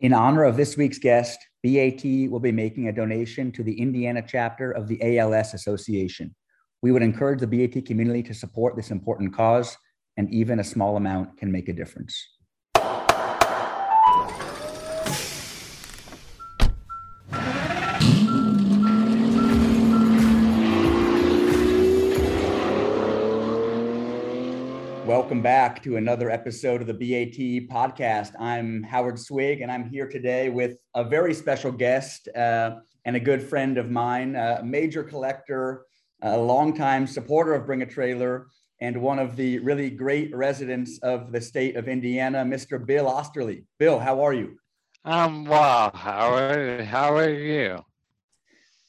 In honor of this week's guest, BAT will be making a donation to the Indiana chapter of the ALS Association. We would encourage the BAT community to support this important cause, and even a small amount can make a difference. Welcome back to another episode of the BAT podcast. I'm Howard Swig, and I'm here today with a very special guest uh, and a good friend of mine, a major collector, a longtime supporter of Bring a Trailer, and one of the really great residents of the state of Indiana, Mr. Bill Oesterle. Bill, how are you? I'm well, Howard. How are you?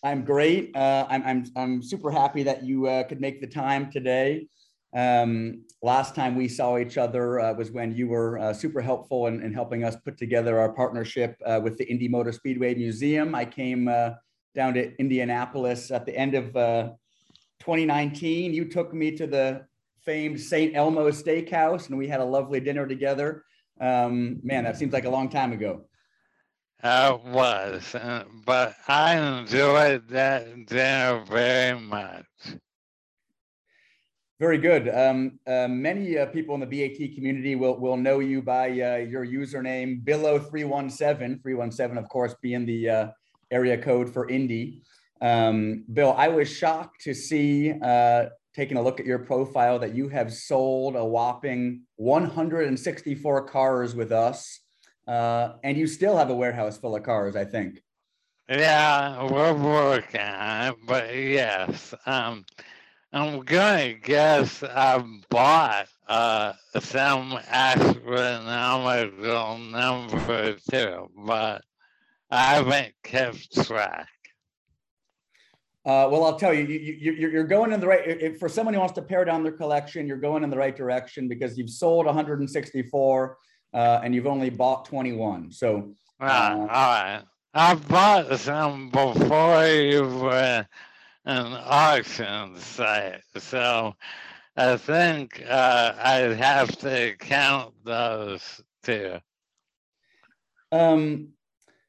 I'm great. Uh, I'm, I'm, I'm super happy that you uh, could make the time today. Um, last time we saw each other uh, was when you were uh, super helpful in, in, helping us put together our partnership uh, with the Indy Motor Speedway Museum. I came uh, down to Indianapolis at the end of uh, 2019. You took me to the famed St. Elmo Steakhouse, and we had a lovely dinner together. Um, man, that seems like a long time ago. It was, uh, but I enjoyed that dinner very much. Very good. Um, uh, many uh, people in the BAT community will, will know you by uh, your username, Billo317, 317, of course, being the uh, area code for Indy. Um, Bill, I was shocked to see, uh, taking a look at your profile, that you have sold a whopping 164 cars with us, uh, and you still have a warehouse full of cars, I think. Yeah, we're working but yes. Um, I'm gonna guess I bought uh, some astronomical number too, but I haven't kept track. Uh, well, I'll tell you, you, you, are going in the right. If for someone who wants to pare down their collection, you're going in the right direction because you've sold 164 uh, and you've only bought 21. So, uh, all right, I bought some before you were an auction site. So I think uh, I'd have to count those too. Um,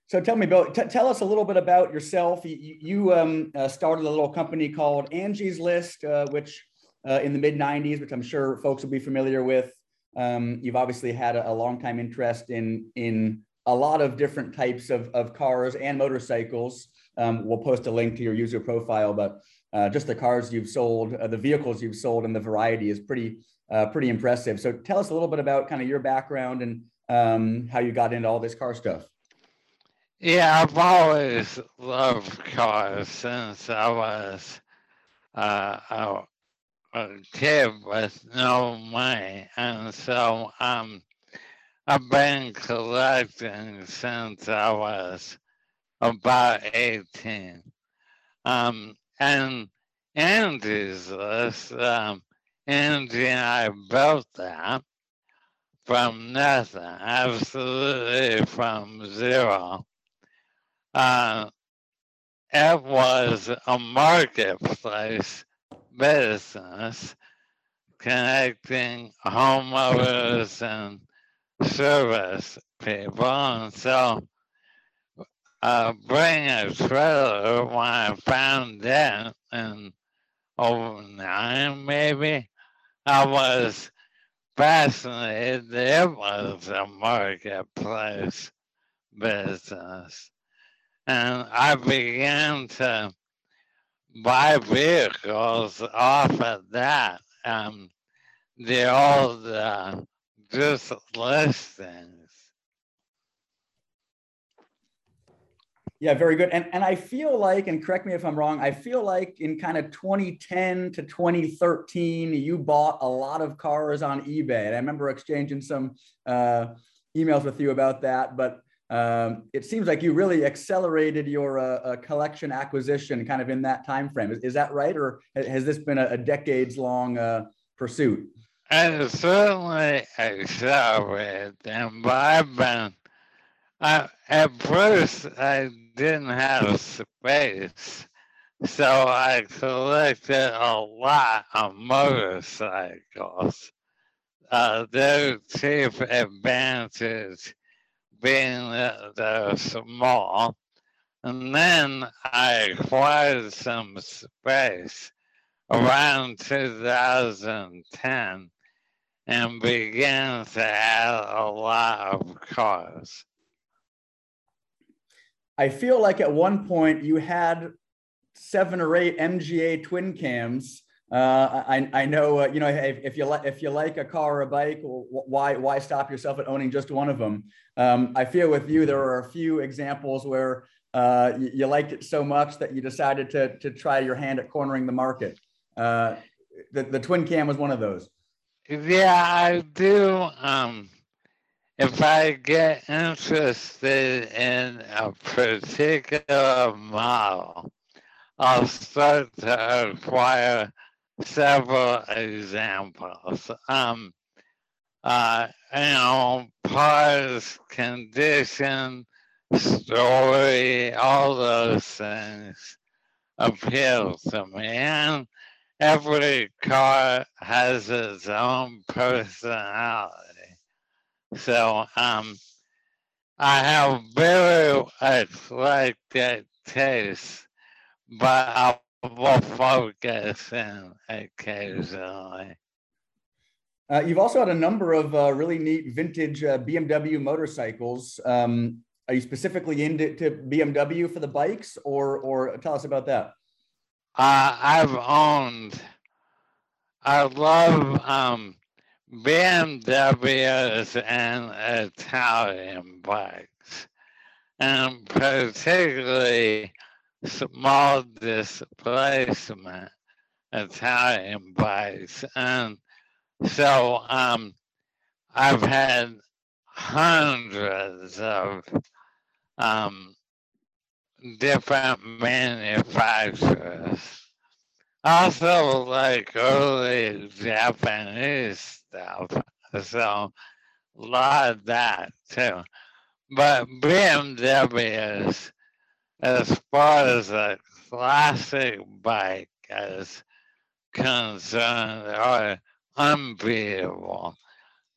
so tell me, Bill, t- tell us a little bit about yourself. You, you um, uh, started a little company called Angie's List, uh, which uh, in the mid 90s, which I'm sure folks will be familiar with. Um, you've obviously had a, a long time interest in, in a lot of different types of, of cars and motorcycles. Um, we'll post a link to your user profile, but uh, just the cars you've sold, uh, the vehicles you've sold, and the variety is pretty uh, pretty impressive. So tell us a little bit about kind of your background and um, how you got into all this car stuff. Yeah, I've always loved cars since I was uh, a, a kid with no money, and so um, I've been collecting since I was about 18. Um, and Angie's list, um, Angie and I built that from nothing, absolutely from zero. Uh, it was a marketplace business connecting homeowners and service people. And so uh, bring a trailer when I found that in 09 maybe. I was fascinated. It was a marketplace business. And I began to buy vehicles off of that. Um, the old uh, just listings Yeah, very good. And and I feel like, and correct me if I'm wrong, I feel like in kind of 2010 to 2013, you bought a lot of cars on eBay. And I remember exchanging some uh, emails with you about that. But um, it seems like you really accelerated your uh, uh, collection acquisition kind of in that time frame. Is, is that right, or has this been a, a decades long uh, pursuit? And certainly accelerated, and I've been. Uh, at first, I didn't have space. So I collected a lot of motorcycles. Uh, their chief advantage being that they're small. And then I acquired some space around 2010 and began to add a lot of cars. I feel like at one point you had seven or eight MGA twin cams. Uh, I, I know, uh, you know, if, if you like, if you like a car or a bike, why, why stop yourself at owning just one of them? Um, I feel with you, there are a few examples where uh, you, you, liked it so much that you decided to, to try your hand at cornering the market. Uh, the, the twin cam was one of those. Yeah, I do. Um, if I get interested in a particular model, I'll start to acquire several examples. Um, uh, you know, parts, condition, story, all those things appeal to me. And every car has its own personality. So um, I have very eclectic taste, but I will focus in occasionally. Uh, you've also had a number of uh, really neat vintage uh, BMW motorcycles. Um, are you specifically into BMW for the bikes, or or tell us about that? Uh, I've owned. I love um, BMWs and Italian bikes, and particularly small displacement Italian bikes. And so um, I've had hundreds of um, different manufacturers. Also, like early Japanese stuff. So, a lot of that too. But BMW is as far as a classic bike is concerned, are unbeatable.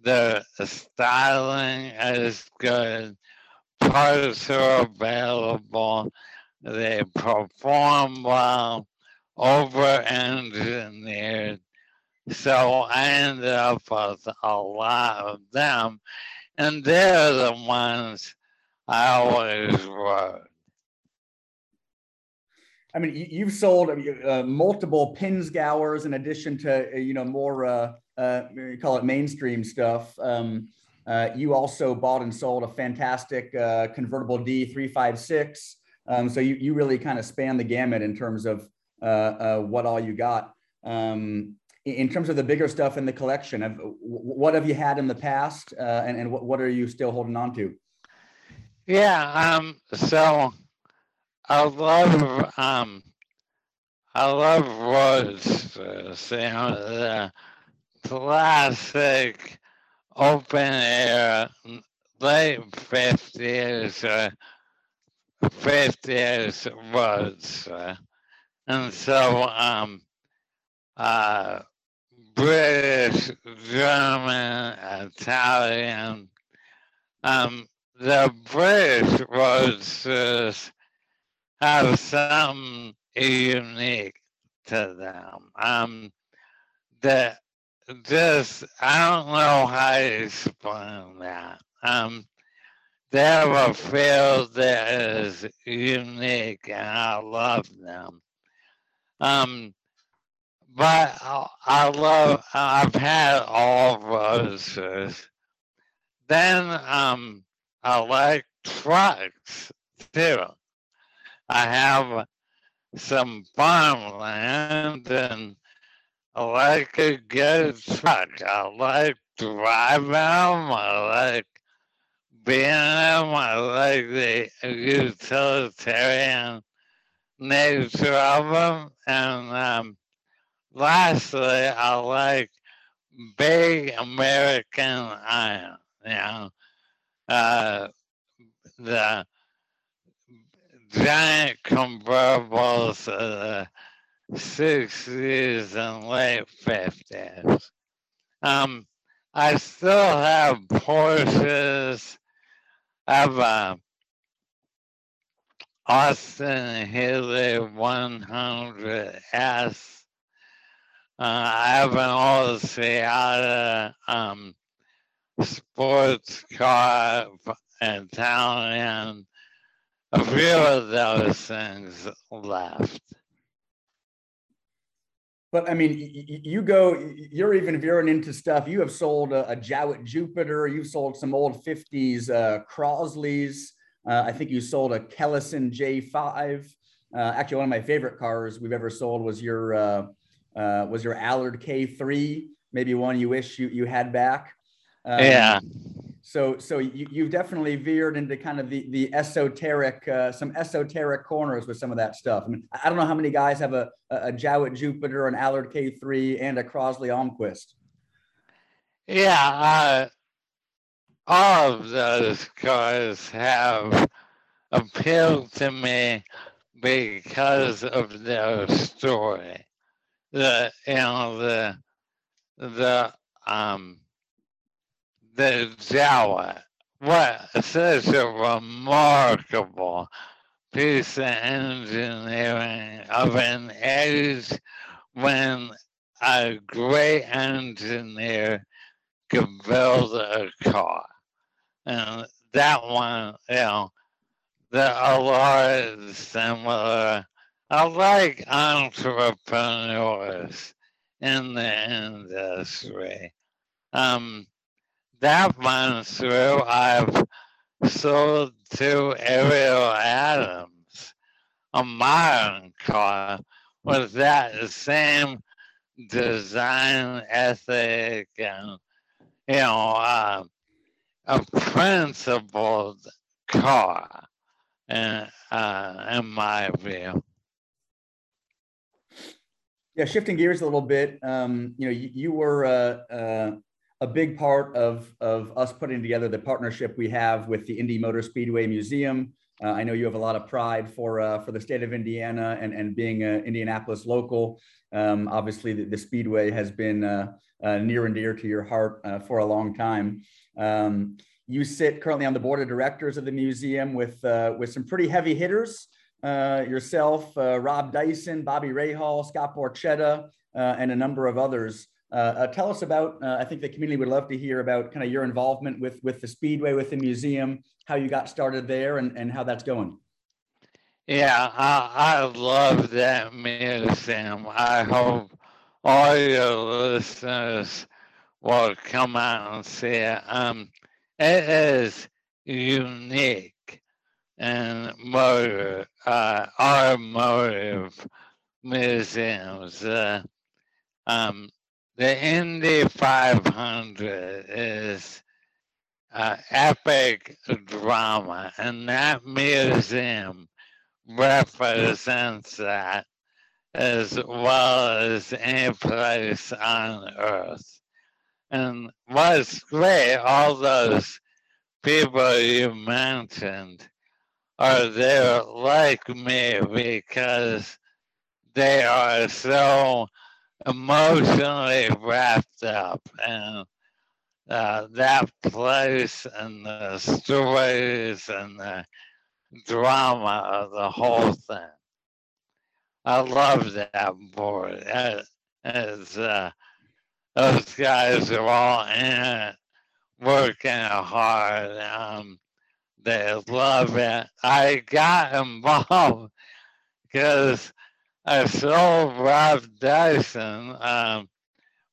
The styling is good parts are available, they perform well, over engineered. So I ended up with a lot of them, and they're the ones I always rode. I mean, you've sold uh, multiple Pinzgauers in addition to uh, you know more uh, uh, call it mainstream stuff. Um, uh, you also bought and sold a fantastic uh, convertible D356. Um, so you, you really kind of span the gamut in terms of what all you got. Um, in terms of the bigger stuff in the collection, what have you had in the past uh, and, and what, what are you still holding on to? Yeah, um, so I love um, I love roadsters, you know, the classic open air late 50s, uh, 50s roads. Uh, and so um, uh, British, German, Italian, um, the British roadsters have something unique to them. Um, the just I don't know how to explain that. Um, they have a field that is unique, and I love them. Um, but I, I love. I've had all roses. Then um, I like trucks too. I have some farmland and I like a good truck. I like driving them. I like being them. I like the utilitarian nature of them. And um, lastly, I like big American iron. You know, uh, the giant convertibles. Uh, 60s and late 50s. Um, I still have Porsches. have a Austin Healey 100S. Uh, I have an old Siata um, sports car Italian. A few of those things left. But I mean, you go, you're even veering into stuff. You have sold a, a Jowett Jupiter. You've sold some old 50s uh, Crosleys. Uh, I think you sold a Kellison J5. Uh, actually, one of my favorite cars we've ever sold was your uh, uh, was your Allard K3. Maybe one you wish you, you had back. Um, yeah. So, so you, you've definitely veered into kind of the the esoteric, uh, some esoteric corners with some of that stuff. I mean, I don't know how many guys have a a Jowett Jupiter, an Allard K3, and a Crosley Almquist. Yeah, uh, all of those cars have appealed to me because of their story. The you know the the um the Jowett. What such a remarkable piece of engineering of an age when a great engineer could build a car. And that one, you know, there are a lot similar. I like entrepreneurs in the industry. Um, that one through, I've sold to Ariel Atoms a modern car with that same design ethic and, you know, uh, a principled car, in, uh, in my view. Yeah, shifting gears a little bit. Um, you know, you, you were uh, uh, a big part of, of us putting together the partnership we have with the Indy Motor Speedway Museum. Uh, I know you have a lot of pride for uh, for the state of Indiana and, and being an Indianapolis local. Um, obviously, the, the, Speedway has been uh, uh near and dear to your heart uh, for a long time. Um, you sit currently on the board of directors of the museum with uh, with some pretty heavy hitters. yourself, Rob Dyson, Bobby Rahal, Scott Borchetta, and a number of others. Uh, uh, tell us about, uh, I think the community would love to hear about kind of your involvement with, with the Speedway, with the museum, how you got started there and, and how that's going. Yeah, I, I love that museum. I hope all your listeners will come out and see. Um, it is unique in motor, uh, automotive museums. Uh, um, the Indy 500 is uh, epic drama, and that museum represents that as well as any place on earth. And what's great, all those people you mentioned are there like me because they are so emotionally wrapped up and uh, that place and the stories and the drama of the whole thing. I love that board. It's, uh, those guys are all in it, working hard. Um, they love it. I got involved because I sold Rob Dyson um,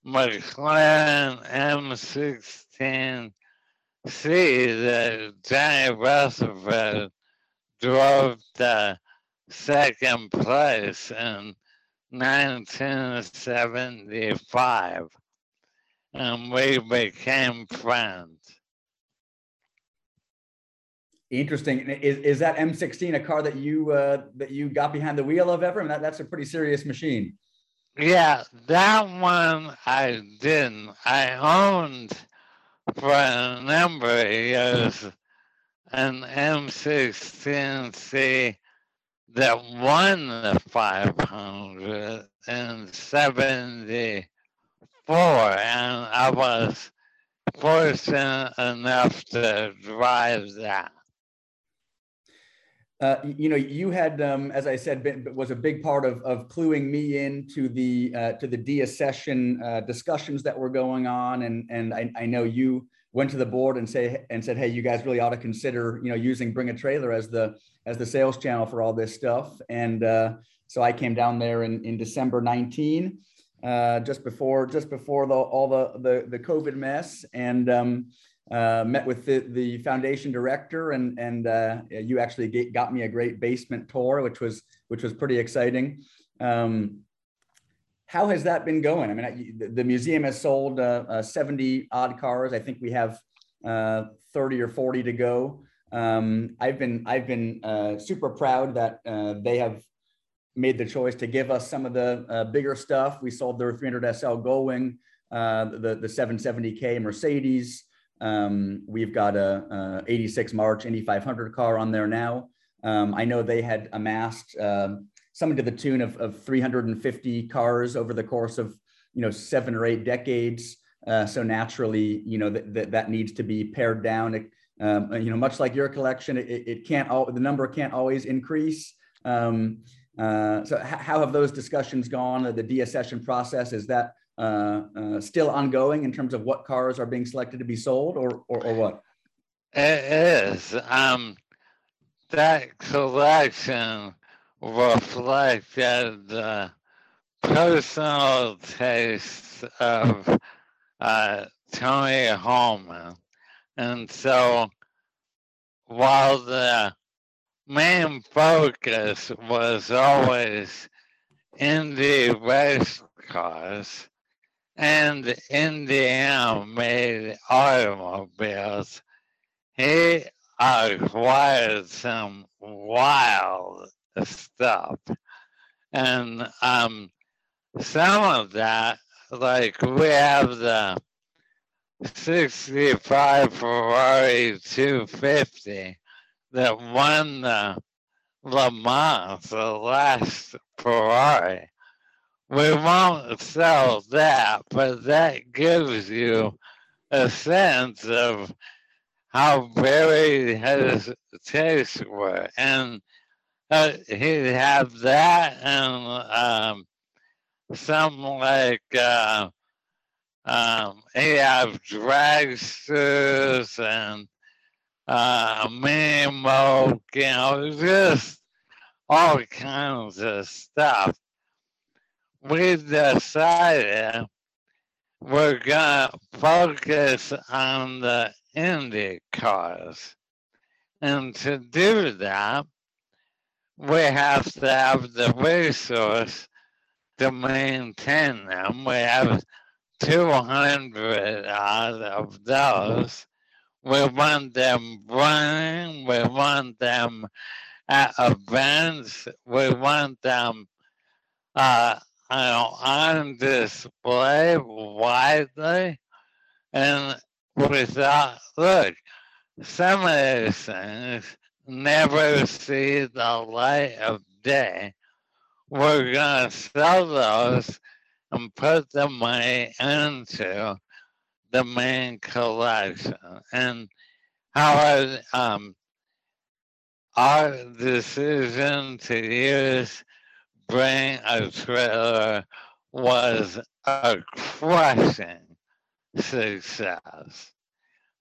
McLaren M16C that Johnny Rutherford drove to second place in 1975. And we became friends. Interesting. Is, is that M16 a car that you uh, that you got behind the wheel of ever? I mean, that, that's a pretty serious machine. Yeah, that one I didn't. I owned for a number of years an M16C that won the 500 in 74, and I was fortunate enough to drive that. uh, you know, you had, um, as I said, been, was a big part of, of cluing me in to the uh, to the deaccession uh, discussions that were going on, and and I, I, know you went to the board and say and said, hey, you guys really ought to consider, you know, using Bring a Trailer as the as the sales channel for all this stuff. And uh, so I came down there in in December 19, uh, just before just before the all the the, the COVID mess, and um, uh, met with the, the foundation director and and uh, you actually get, got me a great basement tour, which was which was pretty exciting. Um, how has that been going? I mean, I, the museum has sold uh, uh 70 odd cars. I think we have 30 or 40 to go. Um, I've been I've been super proud that they have made the choice to give us some of the bigger stuff. We sold their 300 SL Gullwing, the the 770K Mercedes. Um, we've got a, a, 86 March Indy 500 car on there now. Um, I know they had amassed uh, something to the tune of, of 350 cars over the course of you know seven or eight decades. Uh, so naturally, you know that that, that needs to be pared down. Um, you know, much like your collection, it, it can't all the number can't always increase. Um, uh, so how have those discussions gone? The deaccession process is that uh, uh, still ongoing in terms of what cars are being selected to be sold, or or, or what? It is. Um, that collection reflected the personal taste of uh, Tony Hulman. And so while the main focus was always Indy race cars, and Indiana made automobiles, he acquired some wild stuff. And um, some of that, like we have the 65 Ferrari 250 that won the Le Mans, the last Ferrari we won't sell that, but that gives you a sense of how varied his tastes were. And uh, he'd have that and um, something like uh, um, he'd have dragsters and uh, mini you just all kinds of stuff we decided we're going to focus on the Indy cars. And to do that, we have to have the resource to maintain them. We have 200 out of those. We want them running. We want them at events. We want them uh, on display widely. And we thought, look, some of these things never see the light of day. We're going to sell those and put the money into the main collection. And how um, our decision to use bring a trailer was a crushing success.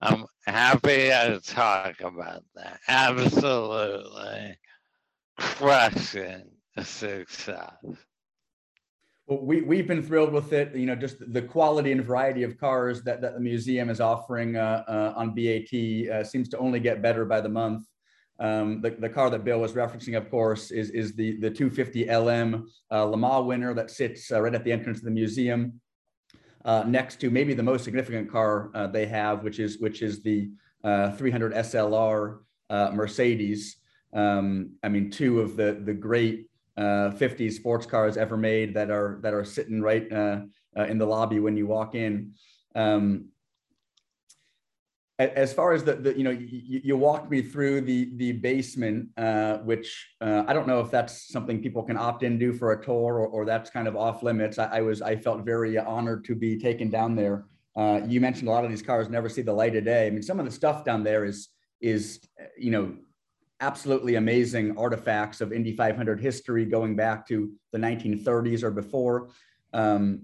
I'm happy to talk about that. Absolutely crushing success. We, we've been thrilled with it. You know, just the quality and variety of cars that, that the museum is offering uh, uh, on BAT uh, seems to only get better by the month. Um, the, the car that Bill was referencing, of course, is, is the, the 250 LM uh, Le Mans winner that sits uh, right at the entrance of the museum, uh, next to maybe the most significant car uh, they have, which is which is the uh, 300 SLR Mercedes. Um, I mean, two of the the great 50s sports cars ever made that are that are sitting right in the lobby when you walk in. Um, as far as the, the you know you, you, walked me through the the basement uh, which uh, i don't know if that's something people can opt in do for a tour or, or that's kind of off limits. I, I, was i felt very honored to be taken down there. Uh, you mentioned a lot of these cars never see the light of day. I mean some of the stuff down there is is you know absolutely amazing artifacts of Indy 500 history going back to the 1930s or before. Um,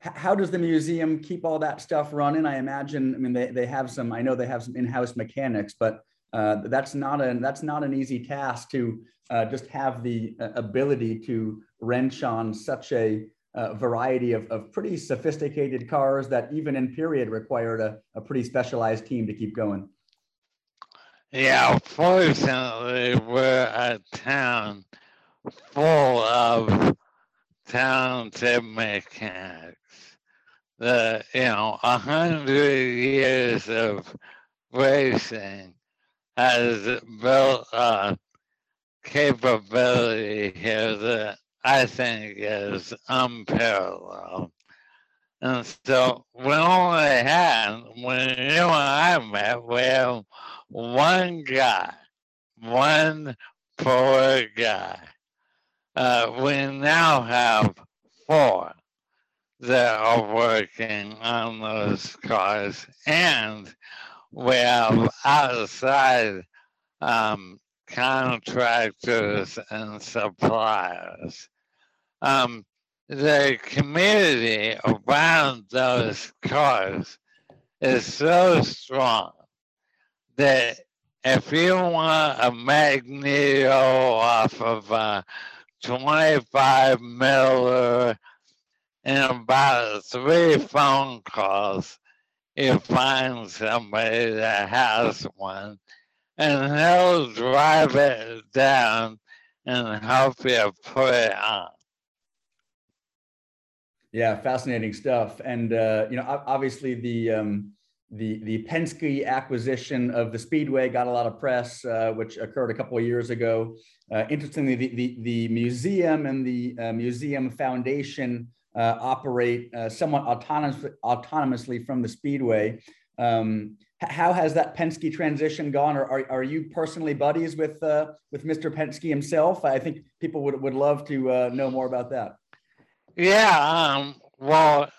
how does the museum keep all that stuff running? I imagine, I mean, they, they have some, I know they have some in-house mechanics, but uh, that's not an that's not an easy task to uh, just have the uh, ability to wrench on such a uh, variety of, of pretty sophisticated cars that even in period required a, a pretty specialized team to keep going. Yeah, fortunately, we're a town full of talented mechanics. The you know, a hundred years of racing has built a capability here that I think is unparalleled. And so we only had, when you and I met, we have one guy, one poor guy. Uh, we now have four that are working on those cars and we have outside um, contractors and suppliers. Um, the community around those cars is so strong that if you want a magneto off of a 25 miller in about three phone calls, you find somebody that has one and he'll drive it down and help you put it on. Yeah, fascinating stuff. And uh, you know, obviously the um, the the Penske acquisition of the Speedway got a lot of press, uh, which occurred a couple of years ago. Uh, interestingly, the, the, the museum and the uh, museum foundation uh, operate uh, somewhat autonomous, autonomously from the Speedway. Um, how has that Penske transition gone? Or are, are you personally buddies with uh, with Mr. Penske himself? I think people would, would love to know more about that. Yeah, um, well,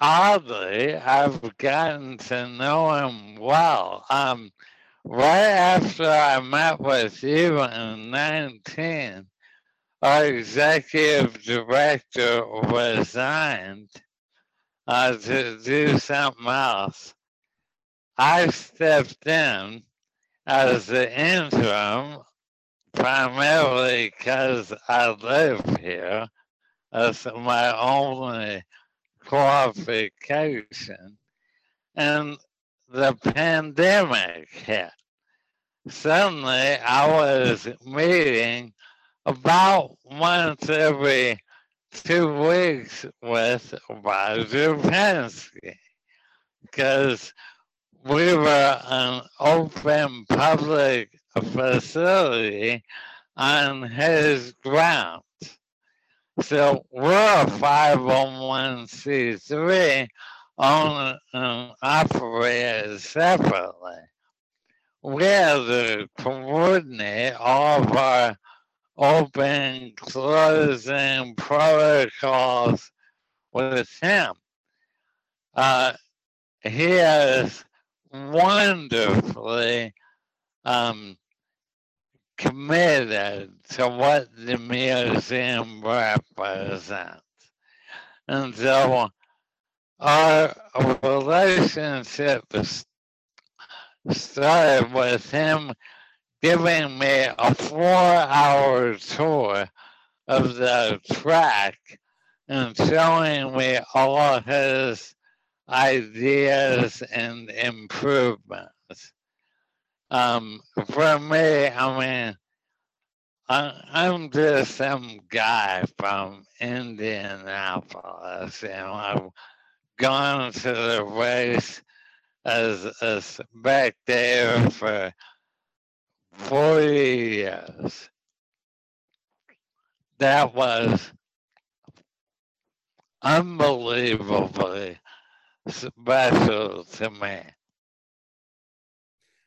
oddly, I've gotten to know him well. Um, right after I met with you in 19, our executive director resigned uh, to do something else. I stepped in as the interim primarily because I live here. That's my only qualification. And the pandemic hit. Suddenly, I was meeting about once every two weeks with Roger Penske because we were an open public facility on his grounds. So we're a 501c3 owned and operated separately. We have to coordinate all of our open, closing protocols with him. Uh, he has wonderfully um, committed to what the museum represents. And so our relationship started with him giving me a four hour tour of the track and showing me all his ideas and improvements. Um, for me, I mean, I, I'm just some guy from Indianapolis, and I've gone to the race as a spectator for 40 years. That was unbelievably special to me.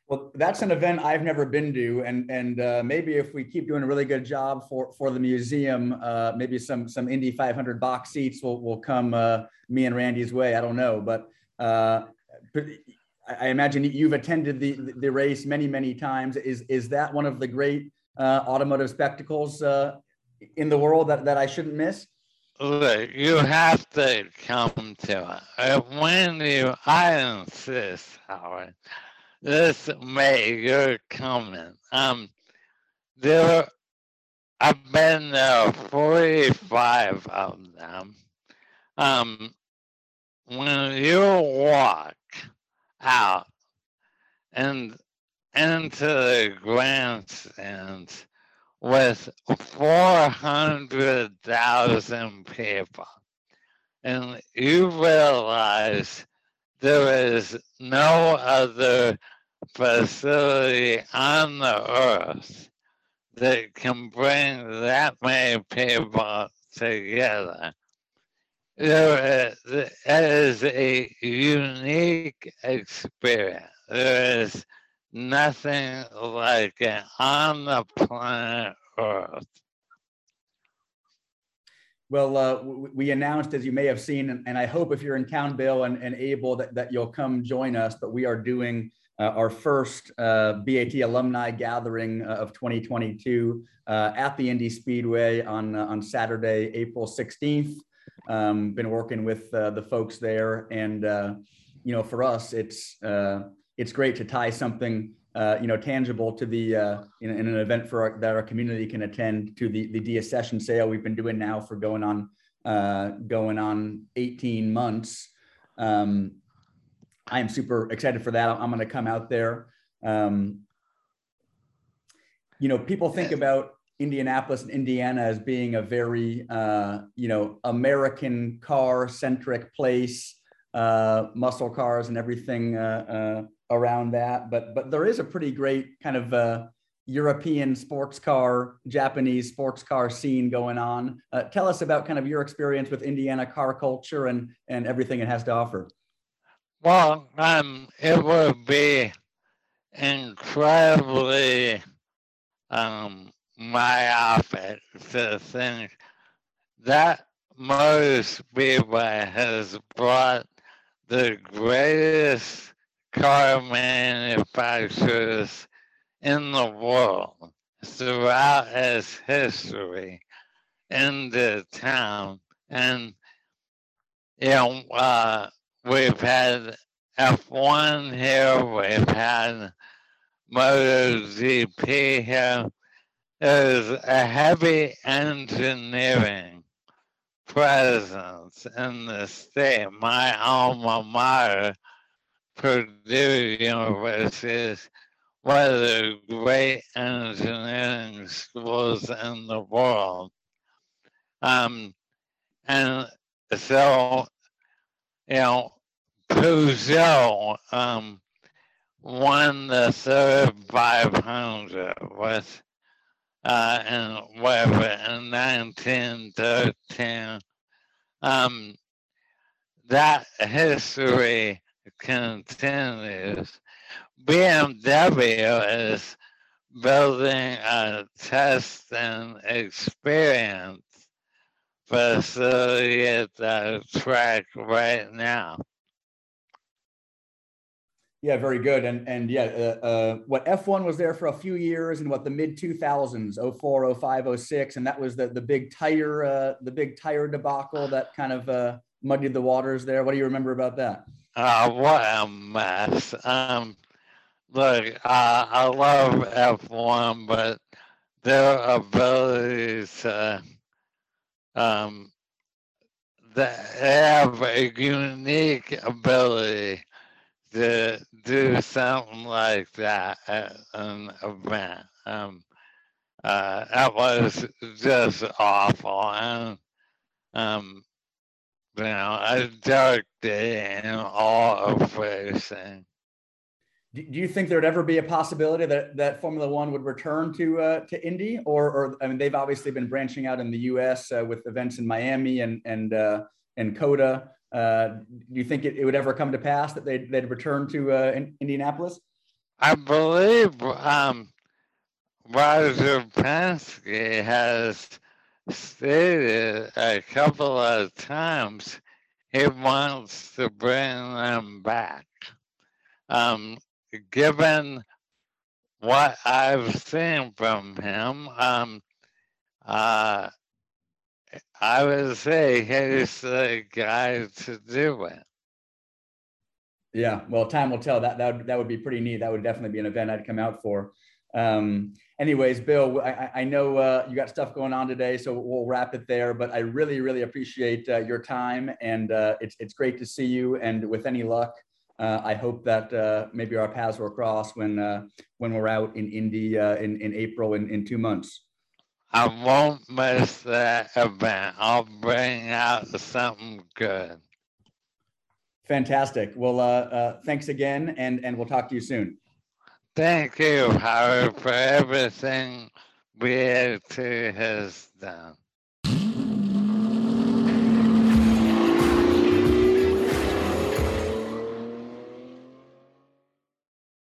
Well, that's an event I've never been to, and and uh, maybe if we keep doing a really good job for for the museum, uh, maybe some some Indy 500 box seats will will come uh, me and Randy's way. I don't know, but uh, I imagine you've attended the the race many many times. Is is that one of the great uh, automotive spectacles uh, in the world that, that I shouldn't miss? Look, you have to come to it. When you, I insist, Howard, this May you're coming. Um, there, I've been there 45 of them. Um, when you walk out and into the grandstands with 400,000 people, and you realize there is no other facility on the earth that can bring that many people together. There is, it is a unique experience. There is nothing like it on the planet Earth. Well, uh, we announced, as you may have seen, and, I hope if you're in town, Bill, and, and able that, that you'll come join us. But we are doing uh, our first uh, BAT alumni gathering uh, of 2022 uh, at the Indy Speedway on uh, on Saturday, April 16th. Um, been working with the folks there, and you know, for us, it's it's great to tie something uh, you know, tangible to the uh, in, in, an event for our, that our community can attend to the the deaccession sale we've been doing now for going on uh, going on 18 months. Um, I am super excited for that. I'm going to come out there. Um, you know, people think about Indianapolis and Indiana as being a very, uh, you know, American car centric place, uh, muscle cars and everything uh, uh, around that. But but there is a pretty great kind of uh, European sports car, Japanese sports car scene going on. Uh, tell us about kind of your experience with Indiana car culture and and everything it has to offer. Well, um, it would be incredibly um, myopic to think that most Speedway has brought the greatest car manufacturers in the world throughout its history in the town. And, you know, uh, we've had F1 here, we've had MotoGP here. There's a heavy engineering presence in the state. My alma mater Purdue University is one of the great engineering schools in the world. Um, and so, you know, Peugeot um, won the third 500 with uh, in whatever in 1913. Um, that history continues. BMW is building a test and experience facility at the track right now. Yeah, very good. And and yeah, uh, uh, what F1 was there for a few years and what the mid 2000s, 04, 05, 06, and that was the the big tire uh, the big tire debacle that kind of uh, muddied the waters there. What do you remember about that? Uh, what a mess. Um, look, uh, I love F1, but their ability to, um, they have a unique ability to do something like that at an event. Um, uh, that was just awful. And um, you know, a dark day and all of racing. Do you think there'd ever be a possibility that, that Formula One would return to uh, to Indy, or, or I mean, they've obviously been branching out in the U.S. Uh, with events in Miami and and uh, and COTA. Uh, do you think it, it, would ever come to pass that they'd, they'd return to uh, in, Indianapolis? I believe um, Roger Penske has stated a couple of times he wants to bring them back. um, given what I've seen from him, um, uh, I would say he's the guy to do it. Yeah, well, time will tell. That that that would be pretty neat. That would definitely be an event I'd come out for. Um, anyways, Bill, I, I know uh, you got stuff going on today, so we'll wrap it there. But I really, really appreciate uh, your time, and uh, it's it's great to see you. And with any luck, uh, I hope that uh, maybe our paths will cross when uh, when we're out in Indy in in April in in two months. I won't miss that event. I'll bring out something good. Fantastic. Well, uh, uh, thanks again, and and we'll talk to you soon. Thank you, Howard, for everything BAT has done.